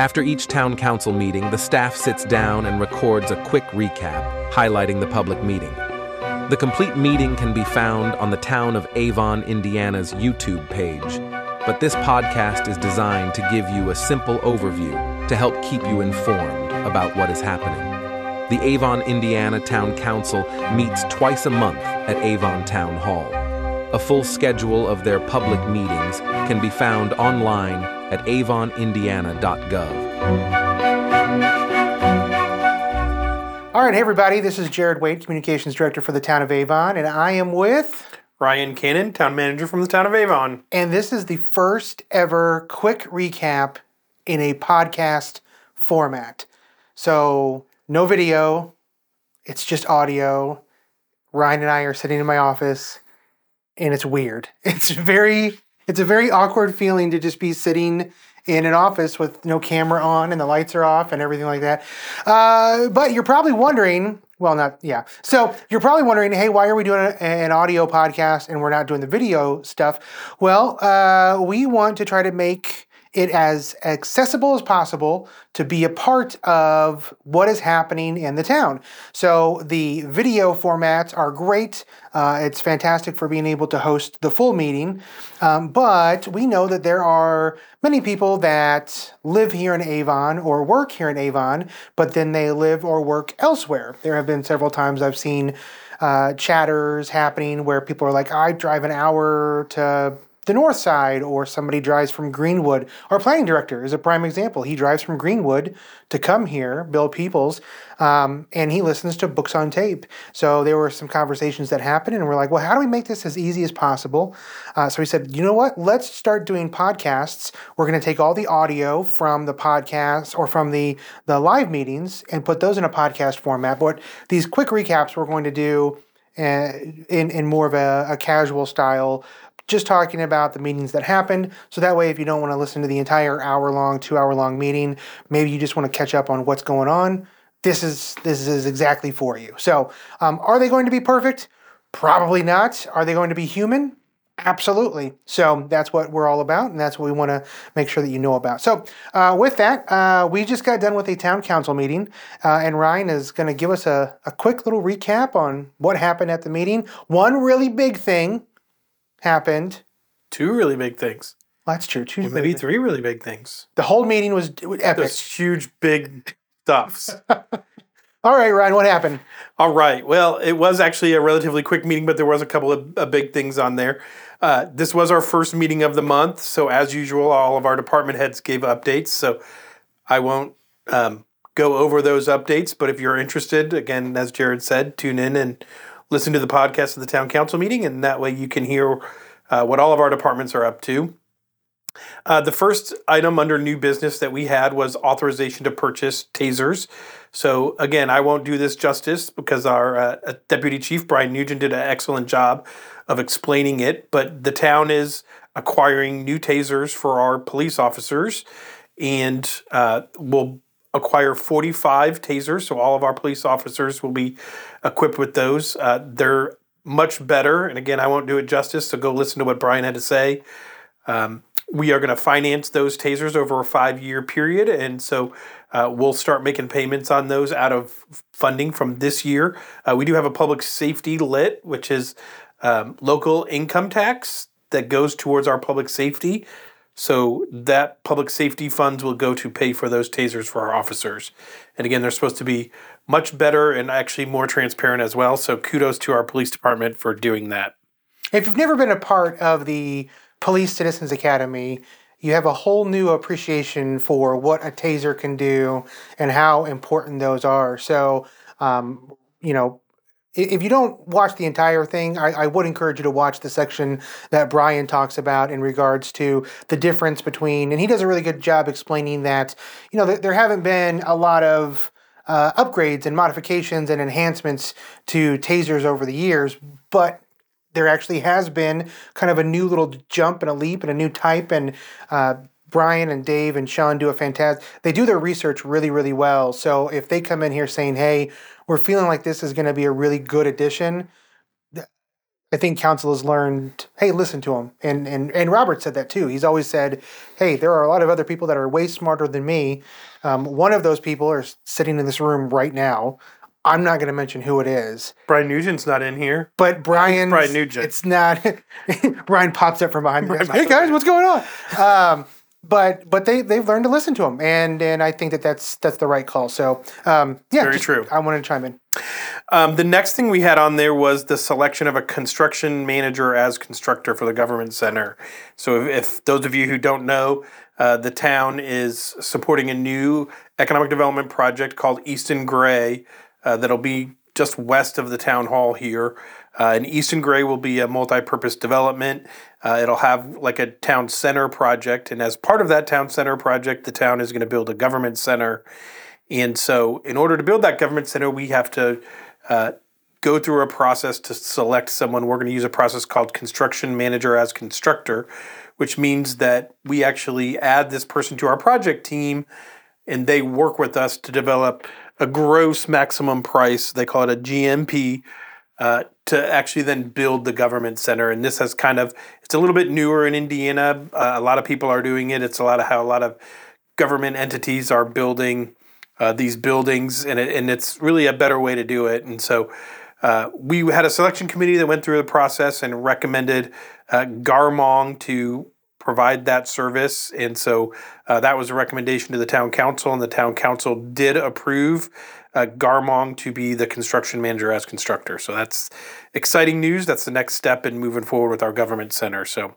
After each town council meeting, the staff sits down and records a quick recap, highlighting the public meeting. The complete meeting can be found on the Town of Avon, Indiana's YouTube page, but this podcast is designed to give you a simple overview to help keep you informed about what is happening. The Avon, Indiana Town Council meets twice a month at Avon Town Hall. A full schedule of their public meetings can be found online at avonindiana.gov. All right, hey everybody, this is Jared Wade, Communications Director for the Town of Avon, and I am with Ryan Cannon, Town Manager from the Town of Avon. And this is the first ever quick recap in a podcast format. So no video, it's just audio. Ryan and I are sitting in my office and it's weird. It's very it's a very awkward feeling to just be sitting in an office with no camera on and the lights are off and everything like that. Uh, but you're probably wondering, well, not yeah. So you're probably wondering, hey, why are we doing an audio podcast and we're not doing the video stuff? Well, uh, we want to try to make it as accessible as possible to be a part of what is happening in the town. So the video formats are great. Uh, it's fantastic for being able to host the full meeting. Um, but we know that there are many people that live here in Avon or work here in Avon, but then they live or work elsewhere. There have been several times I've seen uh, chatters happening where people are like, I drive an hour to the north side, or somebody drives from Greenwood. Our planning director is a prime example. He drives from Greenwood to come here, Bill Peoples, um, and he listens to books on tape. So there were some conversations that happened, and we're like, well, how do we make this as easy as possible? Uh, so he said, you know what? Let's start doing podcasts. We're going to take all the audio from the podcast or from the the live meetings and put those in a podcast format. But these quick recaps we're going to do. Uh, in in more of a, a casual style just talking about the meetings that happened. So that way, if you don't want to listen to the entire hour long, two hour long meeting, maybe you just want to catch up on what's going on. This is this is exactly for you. So, um, are they going to be perfect? Probably not. Are they going to be human? Absolutely. So that's what we're all about, and that's what we want to make sure that you know about. So, uh, with that, uh, we just got done with a town council meeting, uh, and Ryan is going to give us a, a quick little recap on what happened at the meeting. One really big thing happened. Two really big things. Well, that's true. Two, well, maybe three really big things. The whole meeting was epic. Those huge, big stuffs. All right, Ryan, what happened? All right. Well, it was actually a relatively quick meeting, but there was a couple of uh, big things on there. Uh, this was our first meeting of the month, so as usual, all of our department heads gave updates. So I won't um, go over those updates, but if you're interested, again, as Jared said, tune in and listen to the podcast of the town council meeting, and that way you can hear uh, what all of our departments are up to. Uh, the first item under new business that we had was authorization to purchase tasers. So, again, I won't do this justice because our uh, deputy chief, Brian Nugent, did an excellent job of explaining it. But the town is acquiring new tasers for our police officers, and uh, we'll acquire 45 tasers. So, all of our police officers will be equipped with those. Uh, they're much better. And again, I won't do it justice, so go listen to what Brian had to say. Um, we are going to finance those tasers over a five year period. And so uh, we'll start making payments on those out of funding from this year. Uh, we do have a public safety lit, which is um, local income tax that goes towards our public safety. So that public safety funds will go to pay for those tasers for our officers. And again, they're supposed to be much better and actually more transparent as well. So kudos to our police department for doing that. If you've never been a part of the Police Citizens Academy, you have a whole new appreciation for what a taser can do and how important those are. So, um, you know, if you don't watch the entire thing, I, I, would encourage you to watch the section that Brian talks about in regards to the difference between, and he does a really good job explaining that, you know, there haven't been a lot of uh, upgrades and modifications and enhancements to tasers over the years, but there actually has been kind of a new little jump and a leap and a new type. And uh, Brian and Dave and Sean do a fantastic. They do their research really, really well. So if they come in here saying, "Hey, we're feeling like this is going to be a really good addition," I think council has learned, hey, listen to them." And, and, and Robert said that too. He's always said, hey, there are a lot of other people that are way smarter than me. Um, one of those people are sitting in this room right now. I'm not going to mention who it is, Brian Nugent's not in here. but Brian. Brian Nugent. It's not. Brian pops up from behind the desk. Hey guys, what's going on? Um, but but they they've learned to listen to him, and and I think that that's that's the right call. So um, yeah, Very just- true. I wanted to chime in. Um, the next thing we had on there was the selection of a construction manager as constructor for the government center. So, if, if those of you who don't know, uh, the town is supporting a new economic development project called Easton Grey uh, that'll be just west of the town hall here. Uh, and Easton Grey will be a multi-purpose development. Uh, it'll have like a town center project, and as part of that town center project, the town is going to build a government center. And so, in order to build that government center, we have to uh, go through a process to select someone. We're going to use a process called construction manager as constructor, which means that we actually add this person to our project team and they work with us to develop a gross maximum price. They call it a GMP. Uh, to actually then build the government center, and this has kind of it's a little bit newer in Indiana. Uh, a lot of people are doing it. It's a lot of how a lot of government entities are building uh, these buildings, and it, and it's really a better way to do it. And so, uh, we had a selection committee that went through the process and recommended uh, Garmong to provide that service. And so, uh, that was a recommendation to the town council, and the town council did approve uh, Garmong to be the construction manager as constructor. So that's exciting news. That's the next step in moving forward with our government center. So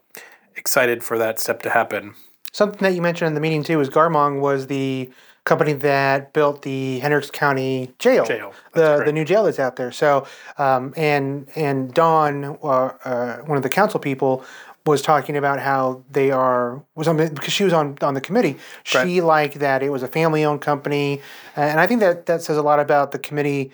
excited for that step to happen. Something that you mentioned in the meeting too is Garmong was the company that built the Hendricks County Jail, Jail, the correct. the new jail that's out there. So, um, and and Dawn, uh, uh, one of the council people, was talking about how they are was on because she was on on the committee. She liked that it was a family owned company, and I think that that says a lot about the committee,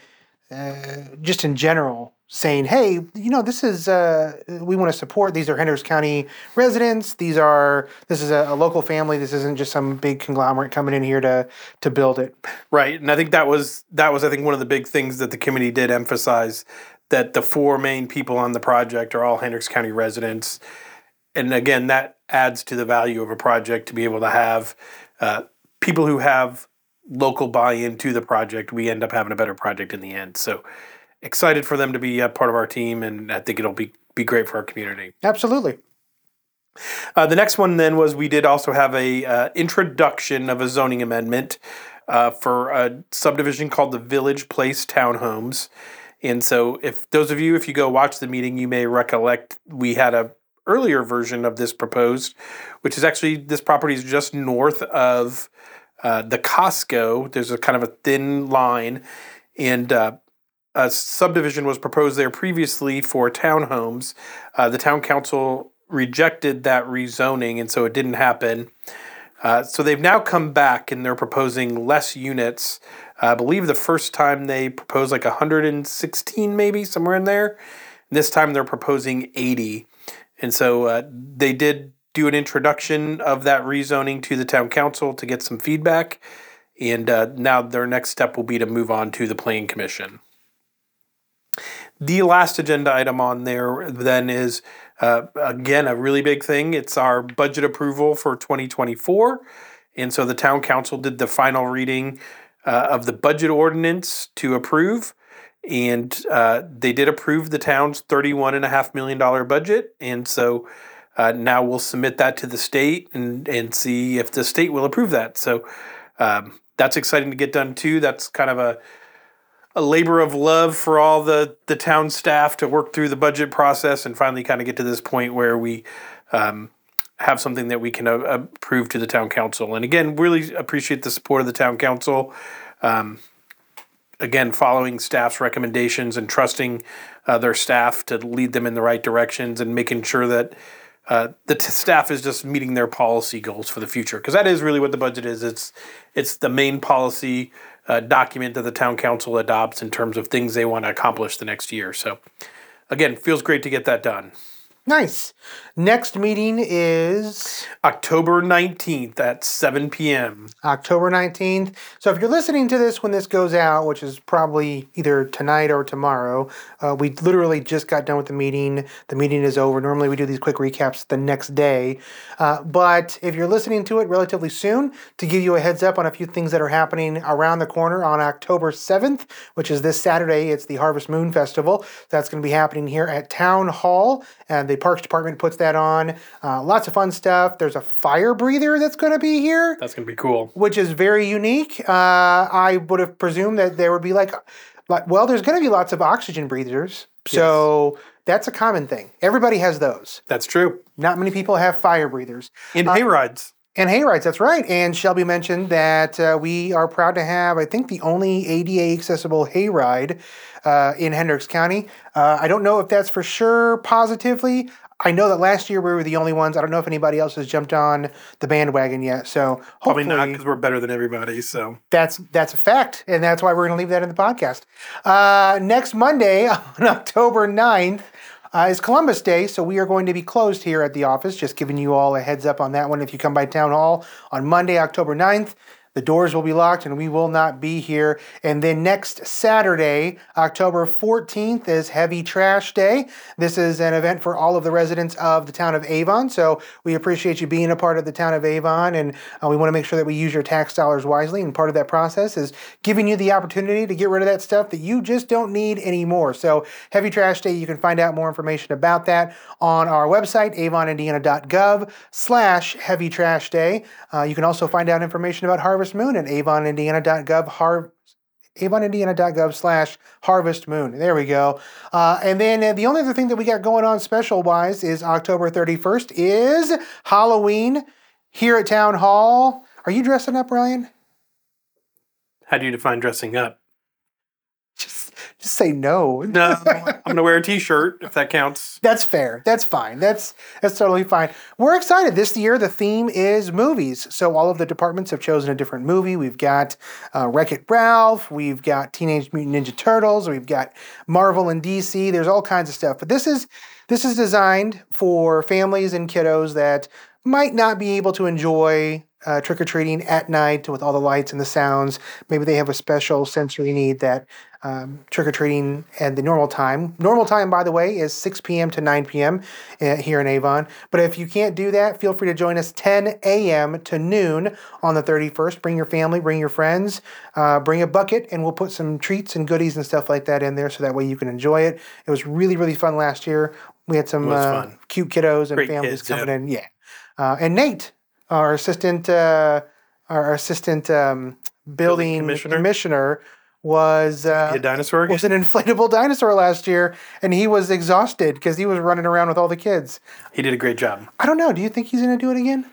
uh, just in general. Saying, hey, you know, this is uh, we want to support. These are Hendricks County residents. These are this is a, a local family. This isn't just some big conglomerate coming in here to to build it. Right, and I think that was that was I think one of the big things that the committee did emphasize that the four main people on the project are all Hendricks County residents, and again that adds to the value of a project to be able to have uh, people who have local buy-in to the project. We end up having a better project in the end. So excited for them to be a part of our team, and I think it'll be be great for our community. Absolutely. Uh, the next one then was we did also have a uh, introduction of a zoning amendment uh, for a subdivision called the Village Place Townhomes. And so, if those of you, if you go watch the meeting, you may recollect we had a earlier version of this proposed, which is actually this property is just north of uh, the Costco. There's a kind of a thin line, and uh, a subdivision was proposed there previously for townhomes. Uh, the town council rejected that rezoning, and so it didn't happen. Uh, so they've now come back and they're proposing less units. I believe the first time they proposed like 116, maybe somewhere in there. This time they're proposing 80. And so uh, they did do an introduction of that rezoning to the town council to get some feedback. And uh, now their next step will be to move on to the planning commission. The last agenda item on there then is uh, again a really big thing. It's our budget approval for 2024, and so the town council did the final reading uh, of the budget ordinance to approve, and uh, they did approve the town's 31 and a half million dollar budget, and so. Uh, now we'll submit that to the state and, and see if the state will approve that. So um, that's exciting to get done too. That's kind of a a labor of love for all the the town staff to work through the budget process and finally kind of get to this point where we um, have something that we can uh, approve to the town council. And again, really appreciate the support of the town council. Um, again, following staff's recommendations and trusting uh, their staff to lead them in the right directions and making sure that. Uh, the t- staff is just meeting their policy goals for the future because that is really what the budget is. It's it's the main policy uh, document that the town council adopts in terms of things they want to accomplish the next year. So, again, feels great to get that done. Nice. Next meeting is October 19th at 7 p.m. October 19th. So if you're listening to this when this goes out, which is probably either tonight or tomorrow, uh, we literally just got done with the meeting. The meeting is over. Normally we do these quick recaps the next day. Uh, but if you're listening to it relatively soon, to give you a heads up on a few things that are happening around the corner on October 7th, which is this Saturday, it's the Harvest Moon Festival. That's going to be happening here at Town Hall, and the Parks Department puts that on. Uh, lots of fun stuff. There's a fire breather that's going to be here That's going to be cool. which is very unique. Uh, I would have presumed that there would be like, like well, there's going to be lots of oxygen breathers. So that's a common thing. Everybody has those. That's true. Not many people have fire breathers. In Uh, hay rides. And hayrides, that's right. And Shelby mentioned that uh, we are proud to have, I think, the only ADA accessible hayride uh, in Hendricks County. Uh, I don't know if that's for sure positively. I know that last year we were the only ones. I don't know if anybody else has jumped on the bandwagon yet. So Probably not because we're better than everybody. So that's that's a fact, and that's why we're going to leave that in the podcast. Uh, next Monday on October 9th uh, is Columbus Day, so we are going to be closed here at the office. Just giving you all a heads up on that one. If you come by Town Hall on Monday, October 9th, the doors will be locked and we will not be here. And then next Saturday, October 14th, is Heavy Trash Day. This is an event for all of the residents of the town of Avon. So we appreciate you being a part of the town of Avon and uh, we want to make sure that we use your tax dollars wisely. And part of that process is giving you the opportunity to get rid of that stuff that you just don't need anymore. So, Heavy Trash Day, you can find out more information about that on our website, avonindiana.gov slash heavy trash day. Uh, you can also find out information about Harvest Moon at avonindiana.gov har- avonindiana.gov slash harvest moon. There we go. Uh, and then uh, the only other thing that we got going on special wise is October 31st is Halloween here at Town Hall. Are you dressing up, Ryan? how do you define dressing up? Just, say no. No, I'm going to wear a t-shirt if that counts. That's fair. That's fine. That's that's totally fine. We're excited. This year the theme is movies. So all of the departments have chosen a different movie. We've got uh, Wreck-It Ralph. We've got Teenage Mutant Ninja Turtles. We've got Marvel and DC. There's all kinds of stuff. But this is this is designed for families and kiddos that might not be able to enjoy uh, trick or treating at night with all the lights and the sounds. Maybe they have a special sensory need that um, trick or treating at the normal time. Normal time, by the way, is 6 p.m. to 9 p.m. uh, here in Avon. But if you can't do that, feel free to join us 10 a.m. to noon on the 31st. Bring your family, bring your friends, uh, bring a bucket, and we'll put some treats and goodies and stuff like that in there so that way you can enjoy it. It was really, really fun last year. We had some uh, cute kiddos and Great families kids, coming yeah. in. Yeah. Uh, and Nate, our assistant, uh, our assistant um, building, commissioner? commissioner, was uh, A dinosaur again? was an inflatable dinosaur last year, and he was exhausted because he was running around with all the kids. He did a great job. I don't know. Do you think he's going to do it again?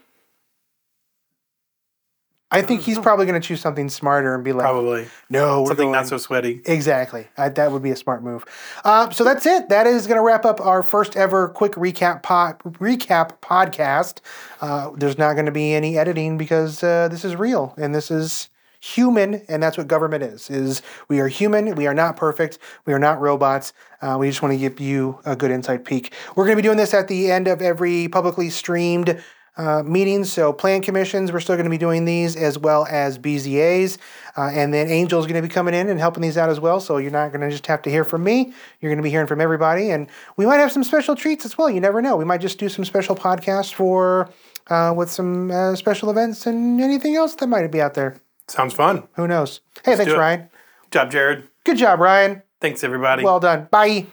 I think he's probably going to choose something smarter and be like, Probably. "No, we're Something going- not so sweaty. Exactly. Uh, that would be a smart move. Uh, so that's it. That is going to wrap up our first ever quick recap pod, recap podcast. Uh, there's not going to be any editing because uh, this is real and this is human, and that's what government is. Is we are human. We are not perfect. We are not robots. Uh, we just want to give you a good inside peek. We're going to be doing this at the end of every publicly streamed uh. So plan commissions, we're still going to be doing these as well as BZAs. Uh, and then Angel's going to be coming in and helping these out as well. So you're not going to just have to hear from me. You're going to be hearing from everybody. And we might have some special treats as well. You never know. We might just do some special podcasts for uh, with some uh, special events and anything else that might be out there. Sounds fun. Who knows? Hey, thanks, do it. Ryan. Good job, Jared. Good job, Ryan. Thanks, everybody. Well done. Bye.